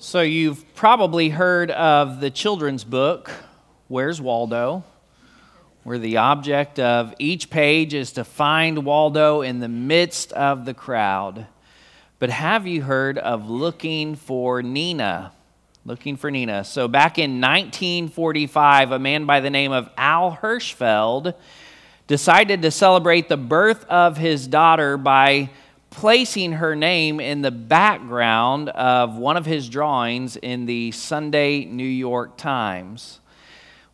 So, you've probably heard of the children's book, Where's Waldo? where the object of each page is to find Waldo in the midst of the crowd. But have you heard of looking for Nina? Looking for Nina. So, back in 1945, a man by the name of Al Hirschfeld decided to celebrate the birth of his daughter by placing her name in the background of one of his drawings in the Sunday New York Times.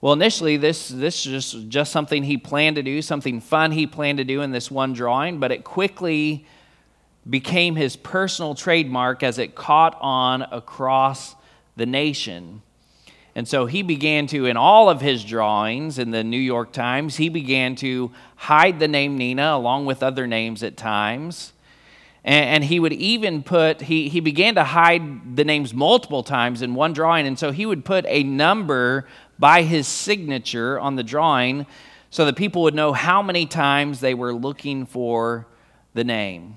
Well, initially, this, this is just, just something he planned to do, something fun he planned to do in this one drawing, but it quickly became his personal trademark as it caught on across the nation. And so he began to, in all of his drawings in the New York Times, he began to hide the name Nina along with other names at times. And, he would even put, he, he began to hide the names multiple times in one drawing. And so he would put a number by his signature on the drawing so that people would know how many times they were looking for the name.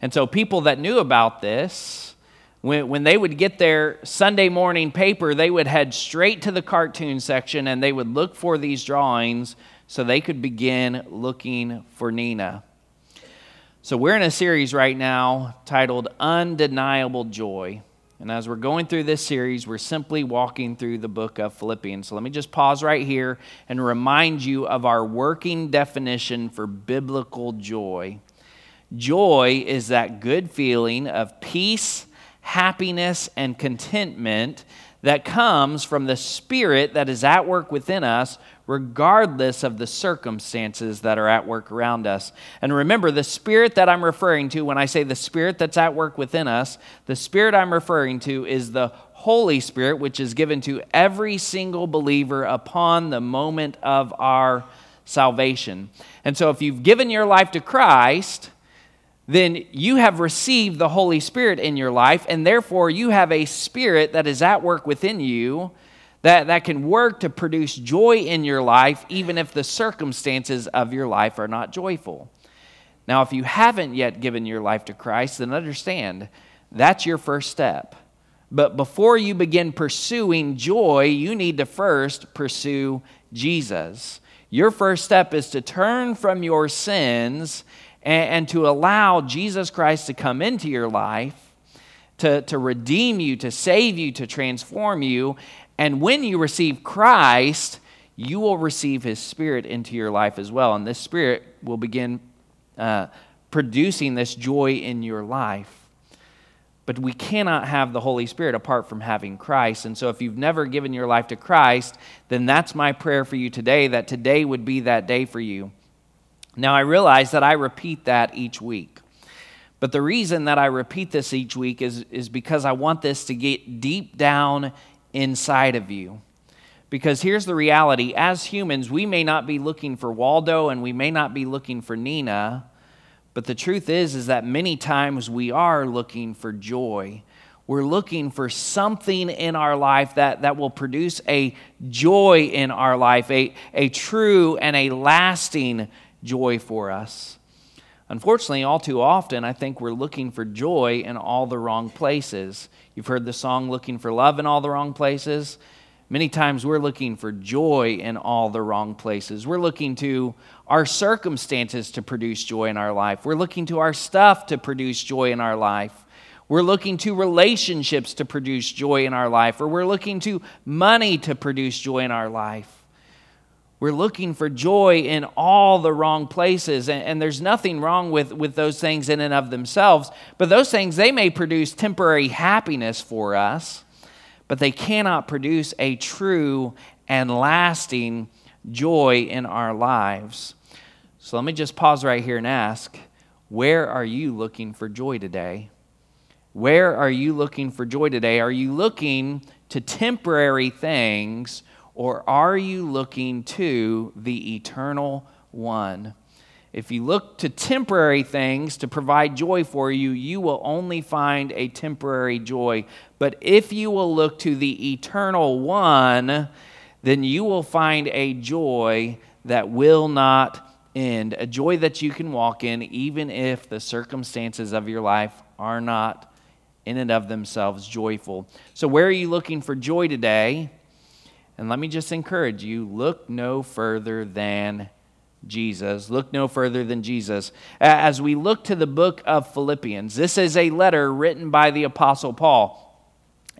And so people that knew about this, when, when they would get their Sunday morning paper, they would head straight to the cartoon section and they would look for these drawings so they could begin looking for Nina. So we're in a series right now titled Undeniable Joy. And as we're going through this series, we're simply walking through the book of Philippians. So let me just pause right here and remind you of our working definition for biblical joy. Joy is that good feeling of peace, happiness, and contentment that comes from the Spirit that is at work within us, regardless of the circumstances that are at work around us. And remember, the Spirit that I'm referring to, when I say the Spirit that's at work within us, the Spirit I'm referring to is the Holy Spirit, which is given to every single believer upon the moment of our salvation. And so, if you've given your life to Christ, then you have received the Holy Spirit in your life, and therefore you have a spirit that is at work within you that, that can work to produce joy in your life, even if the circumstances of your life are not joyful. Now, if you haven't yet given your life to Christ, then understand that's your first step. But before you begin pursuing joy, you need to first pursue Jesus. Your first step is to turn from your sins and, and to allow Jesus Christ to come into your life, to, to redeem you, to save you, to transform you. And when you receive Christ, you will receive his spirit into your life as well. And this spirit will begin uh, producing this joy in your life. But we cannot have the Holy Spirit apart from having Christ. And so, if you've never given your life to Christ, then that's my prayer for you today that today would be that day for you. Now, I realize that I repeat that each week. But the reason that I repeat this each week is, is because I want this to get deep down inside of you. Because here's the reality as humans, we may not be looking for Waldo and we may not be looking for Nina, but the truth is, is that many times we are looking for joy. We're looking for something in our life that, that will produce a joy in our life, a, a true and a lasting joy for us. Unfortunately, all too often, I think we're looking for joy in all the wrong places. You've heard the song Looking for Love in All the Wrong Places. Many times we're looking for joy in all the wrong places. We're looking to our circumstances to produce joy in our life. We're looking to our stuff to produce joy in our life. We're looking to relationships to produce joy in our life, or we're looking to money to produce joy in our life. We're looking for joy in all the wrong places. And, and, there's nothing wrong with, with those things in and of themselves. But those things, they may produce temporary happiness for us, but they cannot produce a true and lasting joy in our lives. So let me just pause right here and ask where are you looking for joy today? Where are you looking for joy today? Are you looking to temporary things or are you looking to the eternal one? If you look to temporary things to provide joy for you, you will only find a temporary joy. But if you will look to the eternal one, then you will find a joy that will not end, a joy that you can walk in even if the circumstances of your life are not in and of themselves joyful. So, where are you looking for joy today? And let me just encourage you look no further than Jesus. Look no further than Jesus. As we look to the book of Philippians, this is a letter written by the Apostle Paul.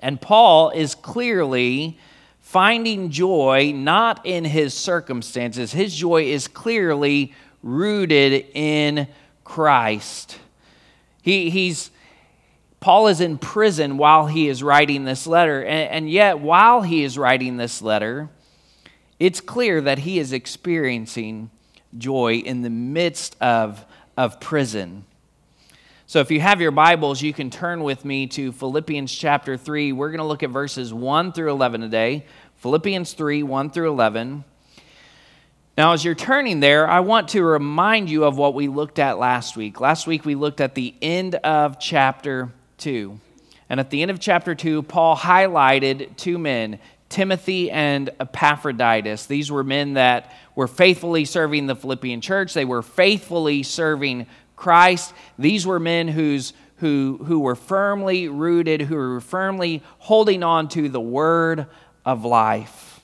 And Paul is clearly finding joy not in his circumstances, his joy is clearly rooted in Christ. He, he's Paul is in prison while he is writing this letter. And, and, yet, while he is writing this letter, it's clear that he is experiencing joy in the midst of, of prison. So, if you have your Bibles, you can turn with me to Philippians chapter 3. We're going to look at verses 1 through 11 today. Philippians 3, 1 through 11. Now, as you're turning there, I want to remind you of what we looked at last week. Last week, we looked at the end of chapter 2. And at the end of chapter 2, Paul highlighted two men, Timothy and Epaphroditus. These were men that were faithfully serving the Philippian church, they were faithfully serving Christ. These were men whose, who, who were firmly rooted, who were firmly holding on to the word of life.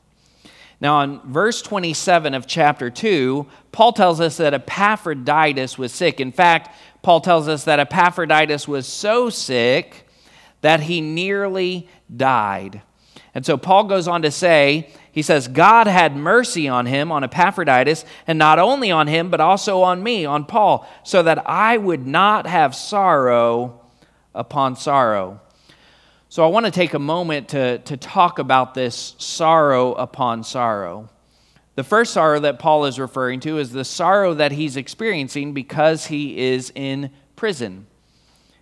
Now, in verse 27 of chapter 2, Paul tells us that Epaphroditus was sick. In fact, Paul tells us that Epaphroditus was so sick that he nearly died. And so Paul goes on to say, he says, God had mercy on him, on Epaphroditus, and not only on him, but also on me, on Paul, so that I would not have sorrow upon sorrow. So I want to take a moment to, to talk about this sorrow upon sorrow. The first sorrow that Paul is referring to is the sorrow that he's experiencing because he is in prison.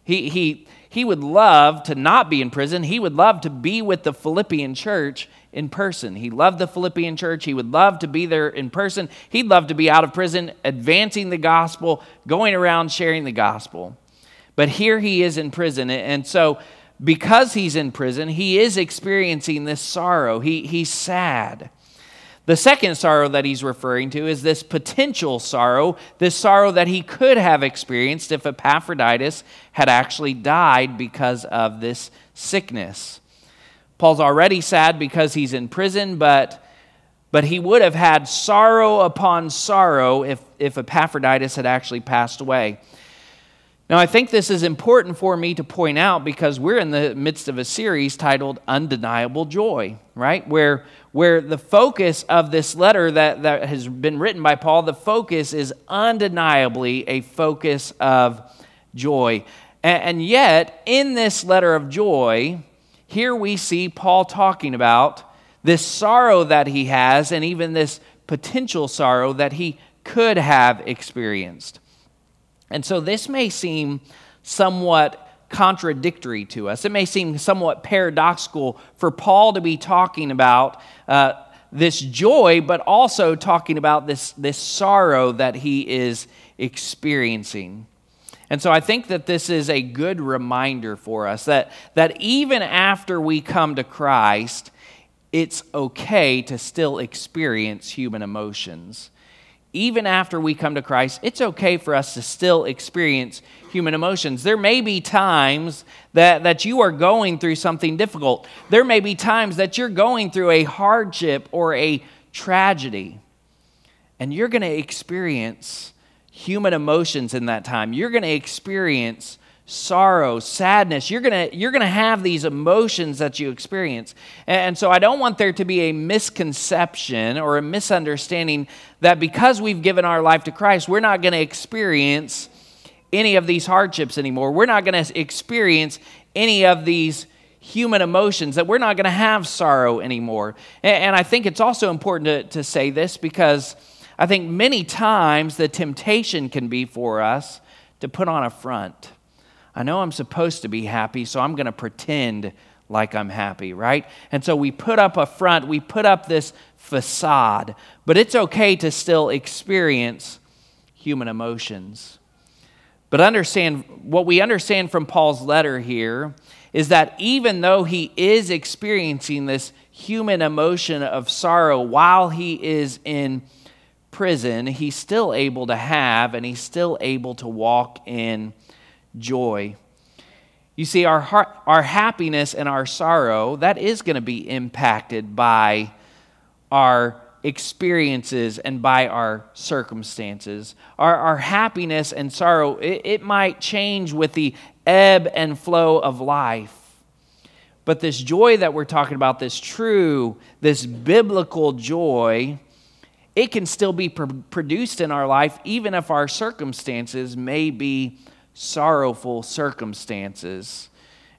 He, he, he would love to not be in prison. He would love to be with the Philippian church in person. He loved the Philippian church. He would love to be there in person. He'd love to be out of prison, advancing the gospel, going around sharing the gospel. But here he is in prison. And so, because he's in prison, he is experiencing this sorrow. He, he's sad. The second sorrow that he's referring to is this potential sorrow, this sorrow that he could have experienced if Epaphroditus had actually died because of this sickness. Paul's already sad because he's in prison, but, but he would have had sorrow upon sorrow if, if Epaphroditus had actually passed away. Now, I think this is important for me to point out because we're in the midst of a series titled Undeniable Joy, right? Where, where the focus of this letter that, that has been written by Paul, the focus is undeniably a focus of joy. And, and yet, in this letter of joy, here we see Paul talking about this sorrow that he has and even this potential sorrow that he could have experienced. And so this may seem somewhat contradictory to us. It may seem somewhat paradoxical for Paul to be talking about uh, this joy, but also talking about this, this sorrow that he is experiencing. And so I think that this is a good reminder for us that, that even after we come to Christ, it's okay to still experience human emotions even after we come to Christ, it's okay for us to still experience human emotions. There may be times that, that you are going through something difficult. There may be times that you're going through a hardship or a tragedy, and you're going to experience human emotions in that time. You're going to experience sorrow, sadness. You're going to you're going to have these emotions that you experience. And so I don't want there to be a misconception or a misunderstanding that because we've given our life to Christ, we're not going to experience any of these hardships anymore. We're not going to experience any of these human emotions, that we're not going to have sorrow anymore. And, I think it's also important to, to say this because I think many times the temptation can be for us to put on a front I know I'm supposed to be happy, so I'm going to pretend like I'm happy, right? And so we put up a front, we put up this facade, but it's okay to still experience human emotions. But understand what we understand from Paul's letter here is that even though he is experiencing this human emotion of sorrow while he is in prison, he's still able to have and he's still able to walk in joy. You see, our, heart, our happiness and our sorrow, that is going to be impacted by our experiences and by our circumstances. Our, our happiness and sorrow, it, it might change with the ebb and flow of life. But this joy that we're talking about, this true, this biblical joy, it can still be pr- produced in our life, even if our circumstances may be sorrowful circumstances.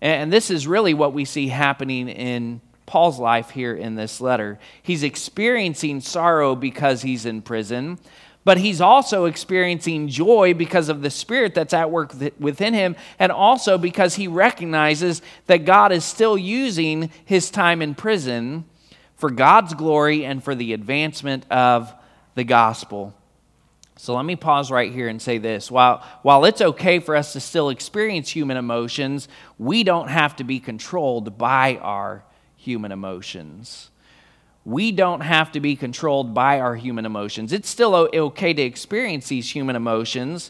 And, this is really what we see happening in Paul's life here in this letter. He's experiencing sorrow because he's in prison, but he's also experiencing joy because of the Spirit that's at work within him, and also because he recognizes that God is still using his time in prison for God's glory and for the advancement of the gospel. So let me pause right here and say this. While, while it's okay for us to still experience human emotions, we don't have to be controlled by our human emotions. We don't have to be controlled by our human emotions. It's still okay to experience these human emotions,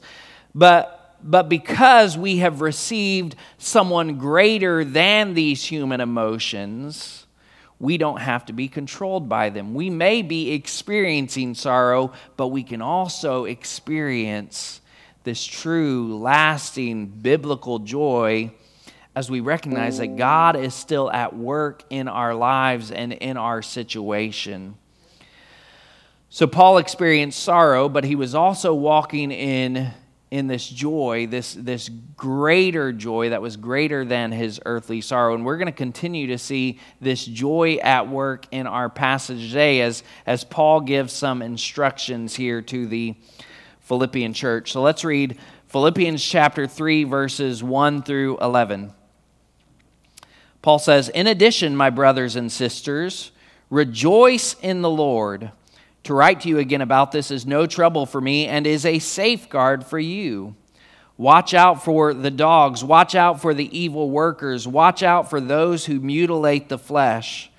but, but because we have received someone greater than these human emotions, we don't have to be controlled by them. We may be experiencing sorrow, but we can also experience this true, lasting, biblical joy as we recognize that God is still at work in our lives and in our situation. So, Paul experienced sorrow, but he was also walking in, in this joy, this, this greater joy that was greater than his earthly sorrow. And we're going to continue to see this joy at work in our passage today as, as Paul gives some instructions here to the Philippian church. So, let's read Philippians chapter 3, verses 1 through 11. Paul says, In addition, my brothers and sisters, rejoice in the Lord. To write to you again about this is no trouble for me and is a safeguard for you. Watch out for the dogs, watch out for the evil workers, watch out for those who mutilate the flesh.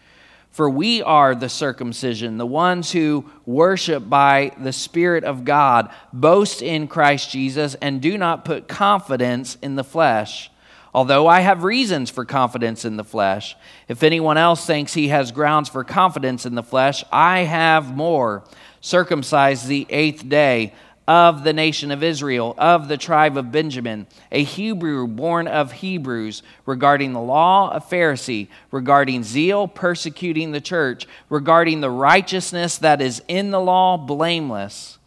For we are the circumcision, the ones who worship by the Spirit of God, boast in Christ Jesus, and do not put confidence in the flesh Although I have reasons for confidence in the flesh, if anyone else thinks he has grounds for confidence in the flesh, I have more. Circumcised the eighth day of the nation of Israel, of the tribe of Benjamin, a Hebrew born of Hebrews, regarding the law, a Pharisee, regarding zeal, persecuting the church, regarding the righteousness that is in the law, blameless.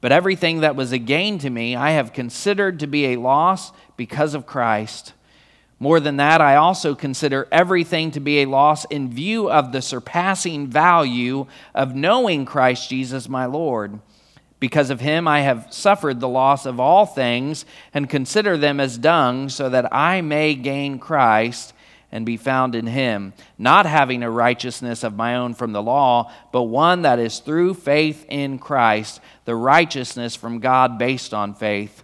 But everything that was a gain to me, I have considered to be a loss because of Christ. More than that, I also consider everything to be a loss in view of the surpassing value of knowing Christ Jesus my Lord. Because of him, I have suffered the loss of all things and consider them as dung, so that I may gain Christ and be found in him, not having a righteousness of my own from the law, but one that is through faith in Christ, the righteousness from God based on faith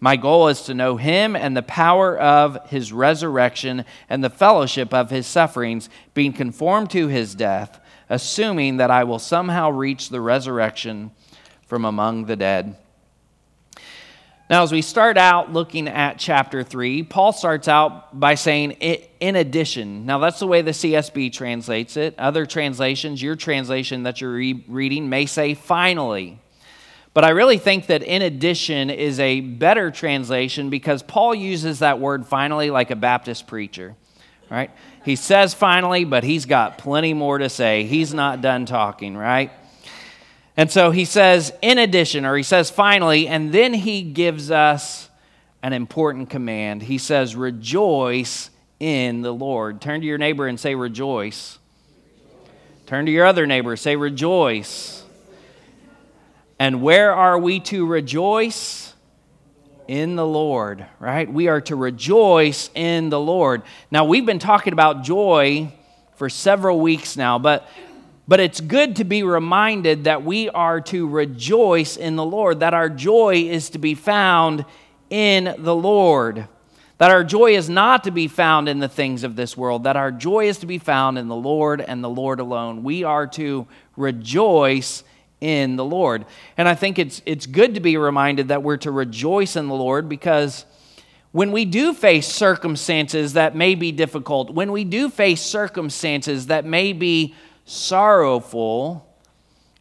my goal is to know him and the power of his resurrection and the fellowship of his sufferings, being conformed to his death, assuming that I will somehow reach the resurrection from among the dead. Now, as we start out looking at chapter 3, Paul starts out by saying, in addition. Now, that's the way the CSB translates it. Other translations, your translation that you're re- reading, may say finally. But I really think that in addition is a better translation because Paul uses that word finally like a Baptist preacher, right? He says finally, but he's got plenty more to say. He's not done talking, right? And so he says in addition, or he says finally, and then he gives us an important command. He says, rejoice in the Lord. Turn to your neighbor and say, rejoice. Turn to your other neighbor, say, rejoice. And where are we to rejoice? in the Lord, right? We are to rejoice in the Lord. Now, we've been talking about joy for several weeks now, but but it's good to be reminded that we are to rejoice in the Lord, that our joy is to be found in the Lord. That our joy is not to be found in the things of this world, that our joy is to be found in the Lord and the Lord alone. We are to rejoice in the Lord. And I think it's, it's good to be reminded that we're to rejoice in the Lord because when we do face circumstances that may be difficult, when we do face circumstances that may be sorrowful,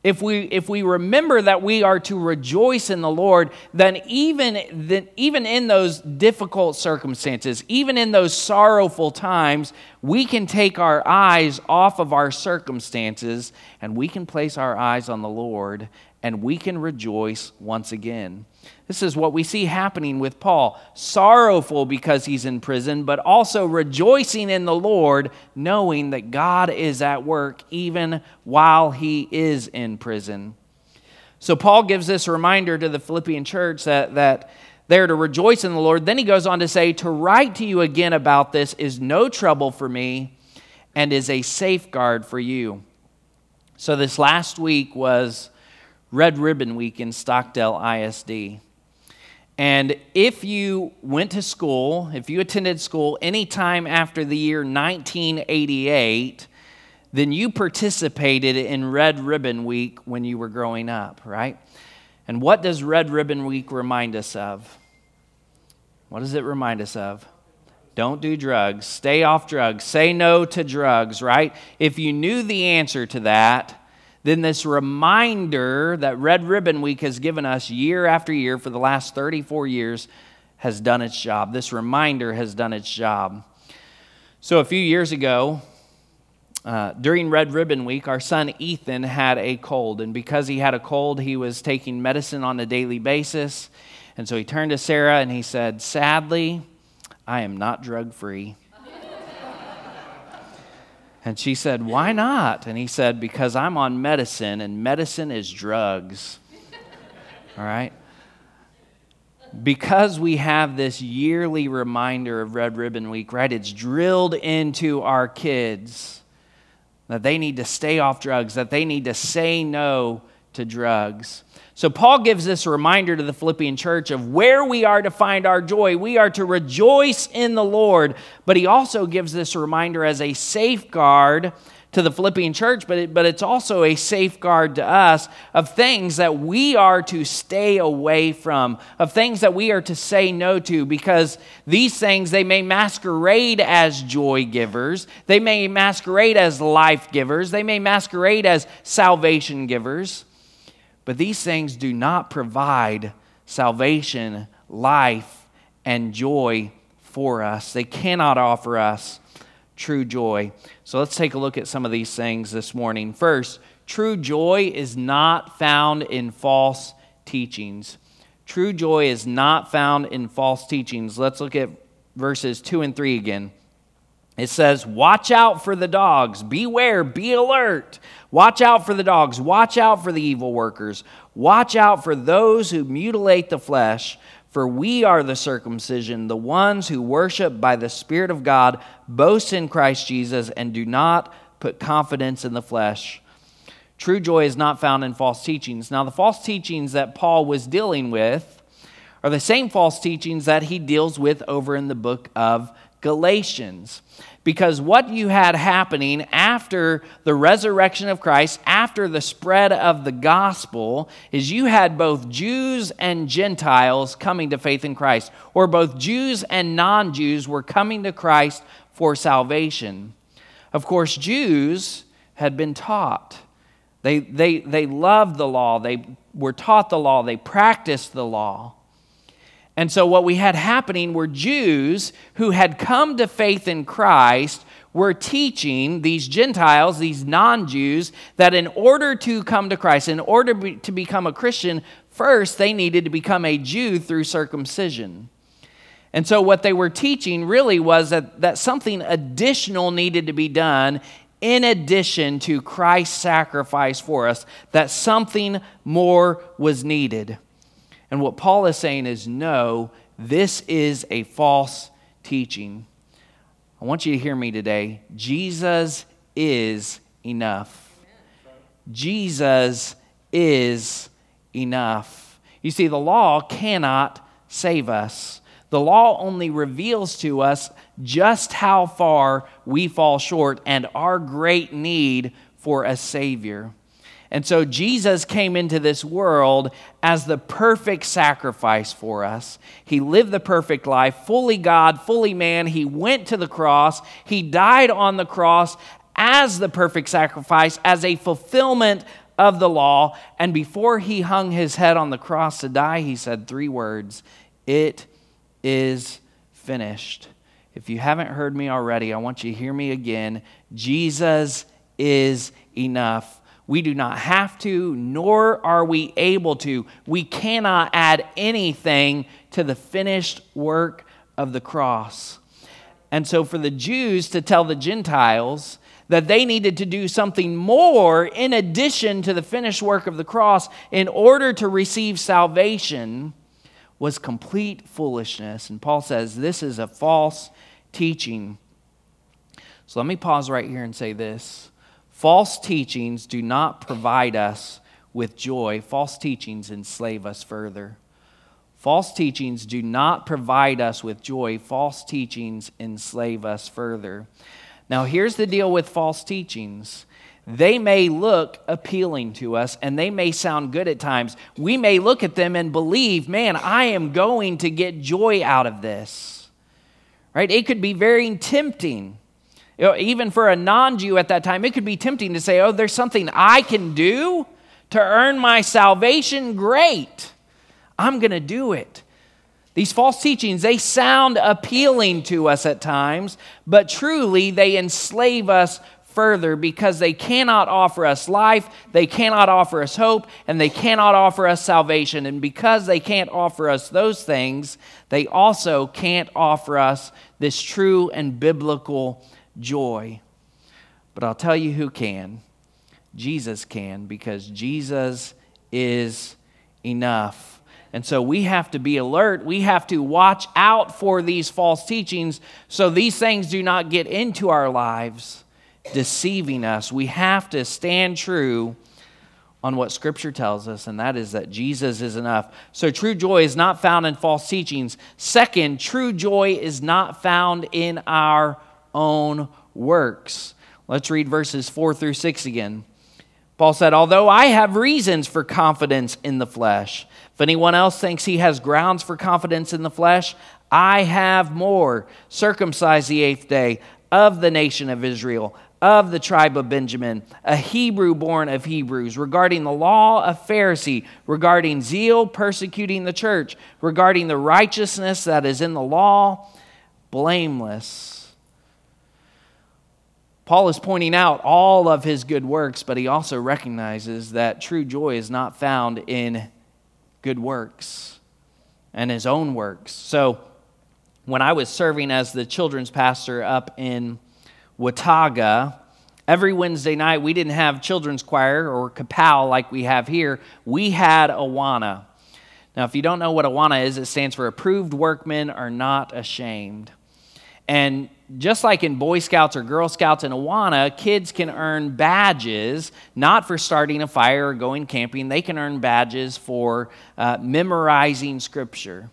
if we, if we remember that we are to rejoice in the Lord, then even, then even in those difficult circumstances, even in those sorrowful times, we can take our eyes off of our circumstances and we can place our eyes on the Lord and we can rejoice once again. This is what we see happening with Paul sorrowful because he's in prison, but also rejoicing in the Lord, knowing that God is at work even while he is in prison. So, Paul gives this reminder to the Philippian church that, that they're to rejoice in the Lord. Then he goes on to say, To write to you again about this is no trouble for me and is a safeguard for you. So, this last week was Red Ribbon Week in Stockdale ISD. And if you went to school, if you attended school anytime after the year 1988, then you participated in Red Ribbon Week when you were growing up, right? And what does Red Ribbon Week remind us of? What does it remind us of? Don't do drugs. Stay off drugs. Say no to drugs, right? If you knew the answer to that, then this reminder that Red Ribbon Week has given us year after year for the last 34 years has done its job. This reminder has done its job. So, a few years ago, uh, during Red Ribbon Week, our son Ethan had a cold. And because he had a cold, he was taking medicine on a daily basis. And so he turned to Sarah and he said, Sadly, I am not drug free. And she said, Why not? And he said, Because I'm on medicine, and medicine is drugs. All right? Because we have this yearly reminder of Red Ribbon Week, right? It's drilled into our kids that they need to stay off drugs, that they need to say no to drugs. So, Paul gives this reminder to the Philippian church of where we are to find our joy. We are to rejoice in the Lord, but he also gives this reminder as a safeguard to the Philippian church, but, it, but it's also a safeguard to us of things that we are to stay away from, of things that we are to say no to, because these things, they may masquerade as joy givers, they may masquerade as life givers, they may masquerade as salvation givers. But these things do not provide salvation, life, and joy for us. They cannot offer us true joy. So let's take a look at some of these things this morning. First, true joy is not found in false teachings. True joy is not found in false teachings. Let's look at verses 2 and 3 again. It says, Watch out for the dogs. Beware, be alert. Watch out for the dogs. Watch out for the evil workers. Watch out for those who mutilate the flesh. For we are the circumcision, the ones who worship by the Spirit of God, boast in Christ Jesus, and do not put confidence in the flesh. True joy is not found in false teachings. Now, the false teachings that Paul was dealing with are the same false teachings that he deals with over in the book of Galatians. Because what you had happening after the resurrection of Christ, after the spread of the gospel, is you had both Jews and Gentiles coming to faith in Christ, or both Jews and non Jews were coming to Christ for salvation. Of course, Jews had been taught. They, they, they loved the law, they were taught the law, they practiced the law. And so, what we had happening were Jews who had come to faith in Christ were teaching these Gentiles, these non Jews, that in order to come to Christ, in order to become a Christian, first they needed to become a Jew through circumcision. And so, what they were teaching really was that, that something additional needed to be done in addition to Christ's sacrifice for us, that something more was needed. And what Paul is saying is no, this is a false teaching. I want you to hear me today. Jesus is enough. Jesus is enough. You see, the law cannot save us. The law only reveals to us just how far we fall short and our great need for a Savior. And so Jesus came into this world as the perfect sacrifice for us. He lived the perfect life, fully God, fully man. He went to the cross. He died on the cross as the perfect sacrifice, as a fulfillment of the law. And before he hung his head on the cross to die, he said three words It is finished. If you haven't heard me already, I want you to hear me again. Jesus is enough. We do not have to, nor are we able to. We cannot add anything to the finished work of the cross. And so, for the Jews to tell the Gentiles that they needed to do something more in addition to the finished work of the cross in order to receive salvation was complete foolishness. And Paul says this is a false teaching. So let me pause right here and say this false teachings do not provide us with joy, false teachings enslave us further. False teachings do not provide us with joy. False teachings enslave us further. Now, here's the deal with false teachings they may look appealing to us and they may sound good at times. We may look at them and believe, man, I am going to get joy out of this. Right? It could be very tempting. You know, even for a non Jew at that time, it could be tempting to say, oh, there's something I can do to earn my salvation. Great. I'm going to do it. These false teachings, they sound appealing to us at times, but truly they enslave us further because they cannot offer us life, they cannot offer us hope, and they cannot offer us salvation. And because they can't offer us those things, they also can't offer us this true and biblical joy. But I'll tell you who can Jesus can, because Jesus is enough. And so we have to be alert. We have to watch out for these false teachings so these things do not get into our lives, deceiving us. We have to stand true on what Scripture tells us, and that is that Jesus is enough. So true joy is not found in false teachings. Second, true joy is not found in our own works. Let's read verses 4 through 6 again. Paul said, Although I have reasons for confidence in the flesh, if anyone else thinks he has grounds for confidence in the flesh, I have more. Circumcised the eighth day of the nation of Israel, of the tribe of Benjamin, a Hebrew born of Hebrews, regarding the law of Pharisee, regarding zeal persecuting the church, regarding the righteousness that is in the law, blameless. Paul is pointing out all of his good works, but he also recognizes that true joy is not found in good works and his own works. So when I was serving as the children's pastor up in Watauga, every Wednesday night we didn't have children's choir or kapal like we have here. We had Awana. Now, if you don't know what Awana is, it stands for Approved Workmen Are Not Ashamed. And just like in Boy Scouts or Girl Scouts in Awana, kids can earn badges not for starting a fire or going camping. They can earn badges for uh, memorizing scripture.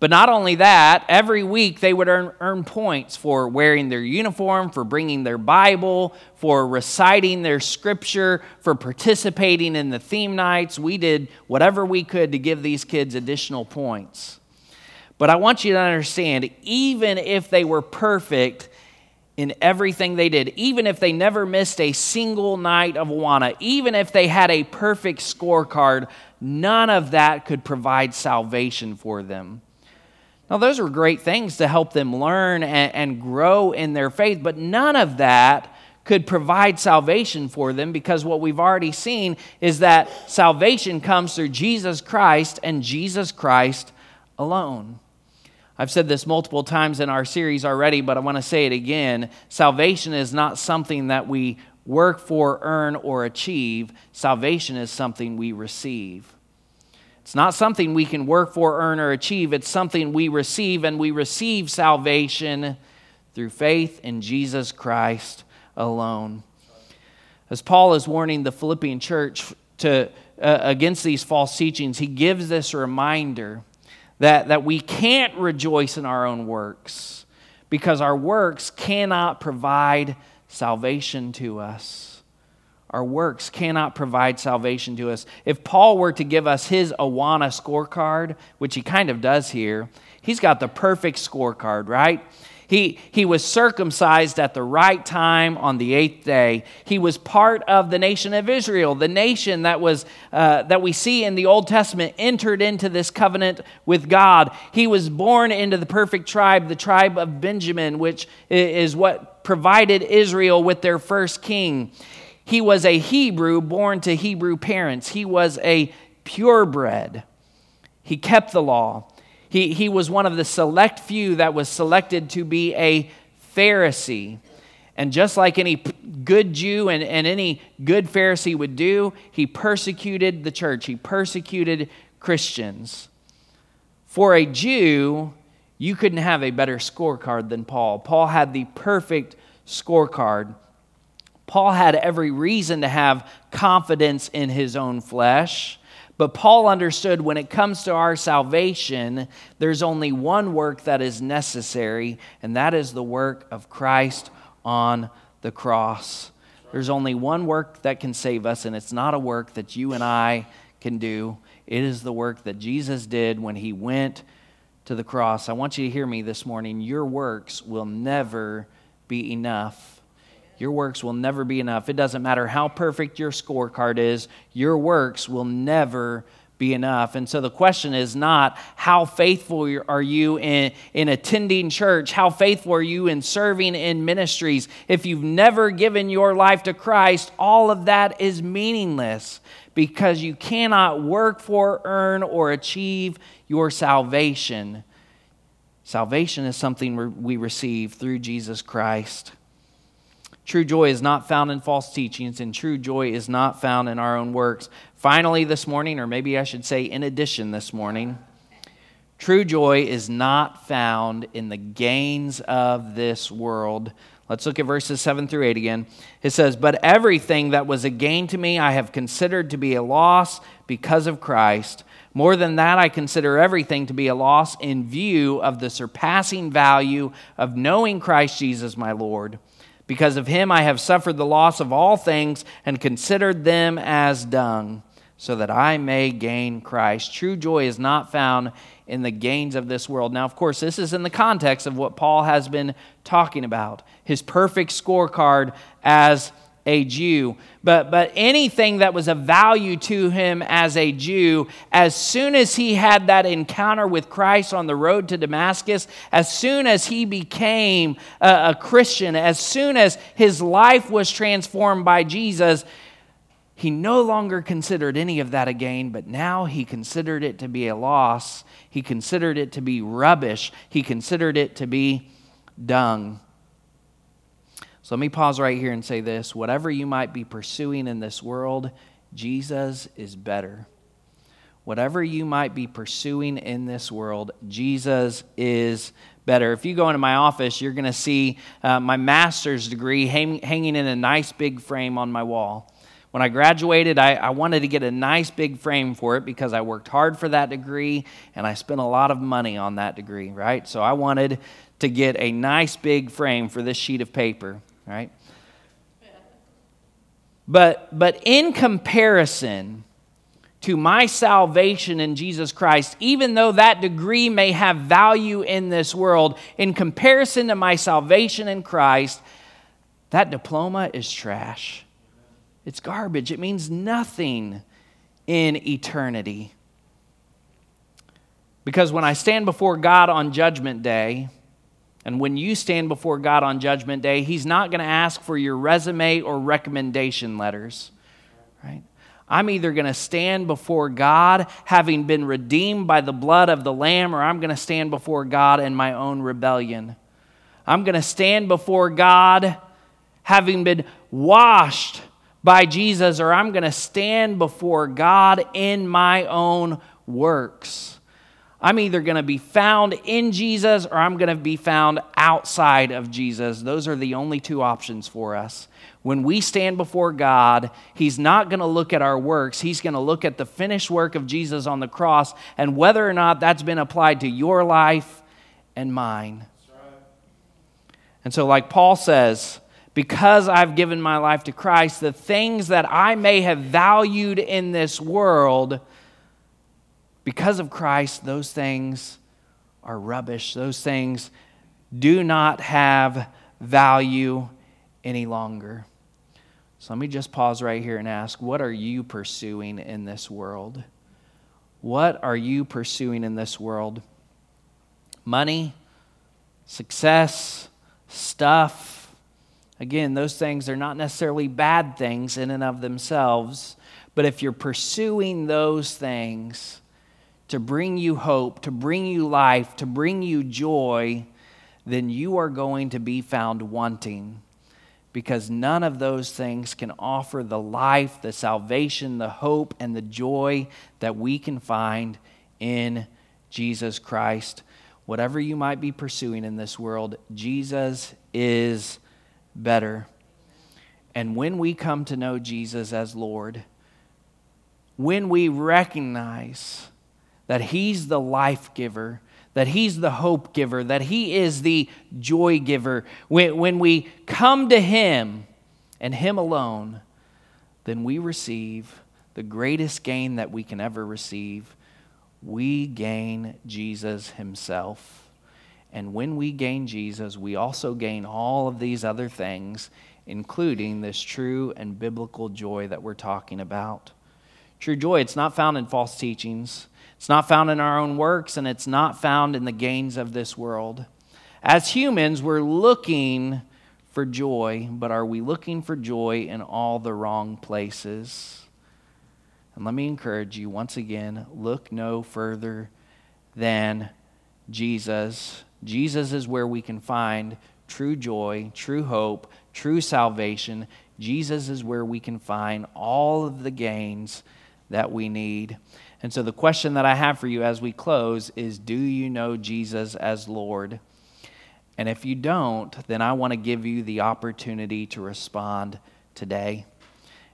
But not only that, every week they would earn, earn points for wearing their uniform, for bringing their Bible, for reciting their scripture, for participating in the theme nights. We did whatever we could to give these kids additional points. But I want you to understand, even if they were perfect in everything they did, even if they never missed a single night of Awana, even if they had a perfect scorecard, none of that could provide salvation for them. Now, those were great things to help them learn and, and grow in their faith, but none of that could provide salvation for them because what we've already seen is that salvation comes through Jesus Christ and Jesus Christ alone. I've said this multiple times in our series already, but I want to say it again. Salvation is not something that we work for, earn, or achieve. Salvation is something we receive. It's not something we can work for, earn, or achieve. It's something we receive, and we receive salvation through faith in Jesus Christ alone. As Paul is warning the Philippian church to, uh, against these false teachings, he gives this reminder that, that we can't rejoice in our own works because our works cannot provide salvation to us. Our works cannot provide salvation to us. If Paul were to give us his Awana scorecard, which he kind of does here, he's got the perfect scorecard, right? He, he was circumcised at the right time on the eighth day. He was part of the nation of Israel, the nation that, was, uh, that we see in the Old Testament entered into this covenant with God. He was born into the perfect tribe, the tribe of Benjamin, which is what provided Israel with their first king. He was a Hebrew born to Hebrew parents. He was a purebred. He kept the law. He, he was one of the select few that was selected to be a Pharisee. And just like any good Jew and, and any good Pharisee would do, he persecuted the church, he persecuted Christians. For a Jew, you couldn't have a better scorecard than Paul. Paul had the perfect scorecard. Paul had every reason to have confidence in his own flesh. But Paul understood when it comes to our salvation, there's only one work that is necessary, and that is the work of Christ on the cross. There's only one work that can save us, and it's not a work that you and I can do. It is the work that Jesus did when he went to the cross. I want you to hear me this morning. Your works will never be enough your works will never be enough. It doesn't matter how perfect your scorecard is, your works will never be enough. And so the question is not how faithful are you in, in attending church? How faithful are you in serving in ministries? If you've never given your life to Christ, all of that is meaningless because you cannot work for, earn, or achieve your salvation. Salvation is something we receive through Jesus Christ. True joy is not found in false teachings, and true joy is not found in our own works. Finally, this morning, or maybe I should say in addition this morning, true joy is not found in the gains of this world. Let's look at verses 7 through 8 again. It says, But everything that was a gain to me I have considered to be a loss because of Christ. More than that, I consider everything to be a loss in view of the surpassing value of knowing Christ Jesus my Lord because of him I have suffered the loss of all things and considered them as dung, so that I may gain Christ. True joy is not found in the gains of this world. Now, of course, this is in the context of what Paul has been talking about his perfect scorecard as a Jew. But, but anything that was of value to him as a Jew, as soon as he had that encounter with Christ on the road to Damascus, as soon as he became a, a Christian, as soon as his life was transformed by Jesus, he no longer considered any of that a gain, but now he considered it to be a loss. He considered it to be rubbish. He considered it to be dung. So let me pause right here and say this whatever you might be pursuing in this world, Jesus is better. Whatever you might be pursuing in this world, Jesus is better. If you go into my office, you're going to see uh, my master's degree hang, hanging in a nice big frame on my wall. When I graduated, I, I, wanted to get a nice big frame for it because I worked hard for that degree and I spent a lot of money on that degree, right? So I wanted to get a nice big frame for this sheet of paper right? But, but in comparison to my salvation in Jesus Christ, even though that degree may have value in this world, in comparison to my salvation in Christ, that diploma is trash. It's garbage. It means nothing in eternity. Because when I stand before God on Judgment Day, and when you stand before God on Judgment Day, He's not going to ask for your resume or recommendation letters, right? I'm either going to stand before God having been redeemed by the blood of the Lamb, or I'm going to stand before God in my own rebellion. I'm going to stand before God having been washed by Jesus, or I'm going to stand before God in my own works. I'm either going to be found in Jesus or I'm going to be found outside of Jesus. Those are the only two options for us. When we stand before God, He's not going to look at our works. He's going to look at the finished work of Jesus on the cross and whether or not that's been applied to your life and mine. And so, like Paul says, because I've given my life to Christ, the things that I may have valued in this world, because of Christ, those things are rubbish. Those things do not have value any longer. So let me just pause right here and ask what are you pursuing in this world? What are you pursuing in this world? Money, success, stuff. Again, those things are not necessarily bad things in and of themselves, but if you're pursuing those things, to bring you hope, to bring you life, to bring you joy, then you are going to be found wanting. Because none of those things can offer the life, the salvation, the hope, and the joy that we can find in Jesus Christ. Whatever you might be pursuing in this world, Jesus is better. And when we come to know Jesus as Lord, when we recognize that He's the life giver, that He's the hope giver, that He is the joy giver. When, when we come to Him and Him alone, then we receive the greatest gain that we can ever receive. We gain Jesus Himself. And when we gain Jesus, we also gain all of these other things, including this true and biblical joy that we're talking about. True joy, it's not found in false teachings. It's not found in our own works, and it's not found in the gains of this world. As humans, we're looking for joy, but are we looking for joy in all the wrong places? And let me encourage you once again look no further than Jesus. Jesus is where we can find true joy, true hope, true salvation. Jesus is where we can find all of the gains that we need. And so, the question that I have for you as we close is Do you know Jesus as Lord? And if you don't, then I want to give you the opportunity to respond today.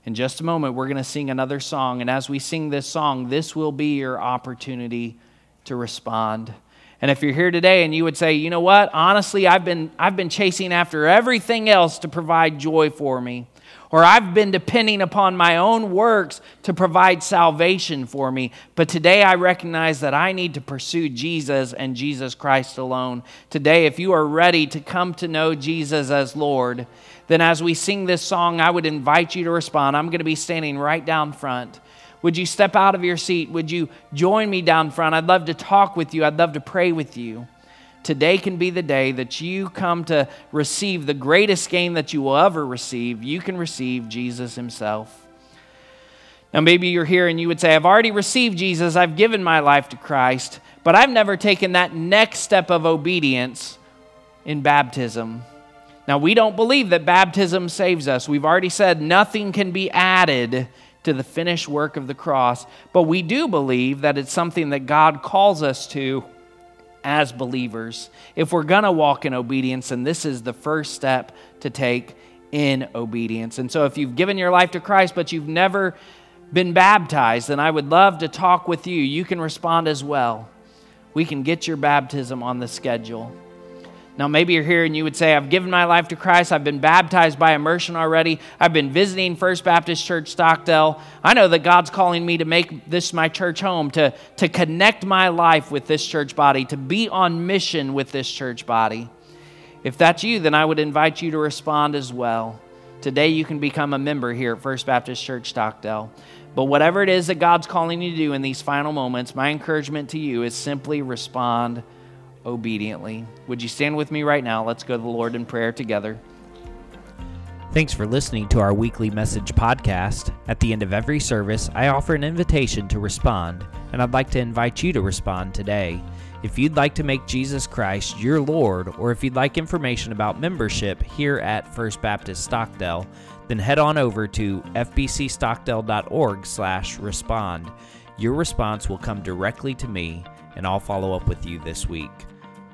In just a moment, we're going to sing another song. And as we sing this song, this will be your opportunity to respond. And if you're here today and you would say, you know what, honestly, I've been, I've been chasing after everything else to provide joy for me or I've been depending upon my own works to provide salvation for me. But today I recognize that I need to pursue Jesus and Jesus Christ alone. Today, if you are ready to come to know Jesus as Lord, then as we sing this song, I would invite you to respond. I'm going to be standing right down front. Would you step out of your seat? Would you join me down front? I'd love to talk with you, I'd love to pray with you. Today can be the day that you come to receive the greatest gain that you will ever receive. You can receive Jesus Himself. Now, maybe you're here and you would say, I've already received Jesus, I've given my life to Christ, but I've never taken that next step of obedience in baptism. Now, we don't believe that baptism saves us. We've already said nothing can be added to the finished work of the cross, but we do believe that it's something that God calls us to as believers if we're going to walk in obedience, and this is the first step to take in obedience. And so, if you've given your life to Christ, but you've never been baptized, then I would love to talk with you. You can respond as well. We can get your baptism on the schedule. Now, maybe you're here and you would say, I've given my life to Christ. I've been baptized by immersion already. I've been visiting First Baptist Church Stockdale. I know that God's calling me to make this my church home, to, to connect my life with this church body, to be on mission with this church body. If that's you, then I would invite you to respond as well. Today, you can become a member here at First Baptist Church Stockdale. But whatever it is that God's calling you to do in these final moments, my encouragement to you is simply respond obediently. Would you stand with me right now? Let's go to the Lord in prayer together. Thanks for listening to our weekly message podcast. At the end of every service, I offer an invitation to respond, and I'd like to invite you to respond today. If you'd like to make Jesus Christ your Lord, or if you'd like information about membership here at First Baptist Stockdale, then head on over to fbcstockdale.org/respond. Your response will come directly to me, and I'll follow up with you this week.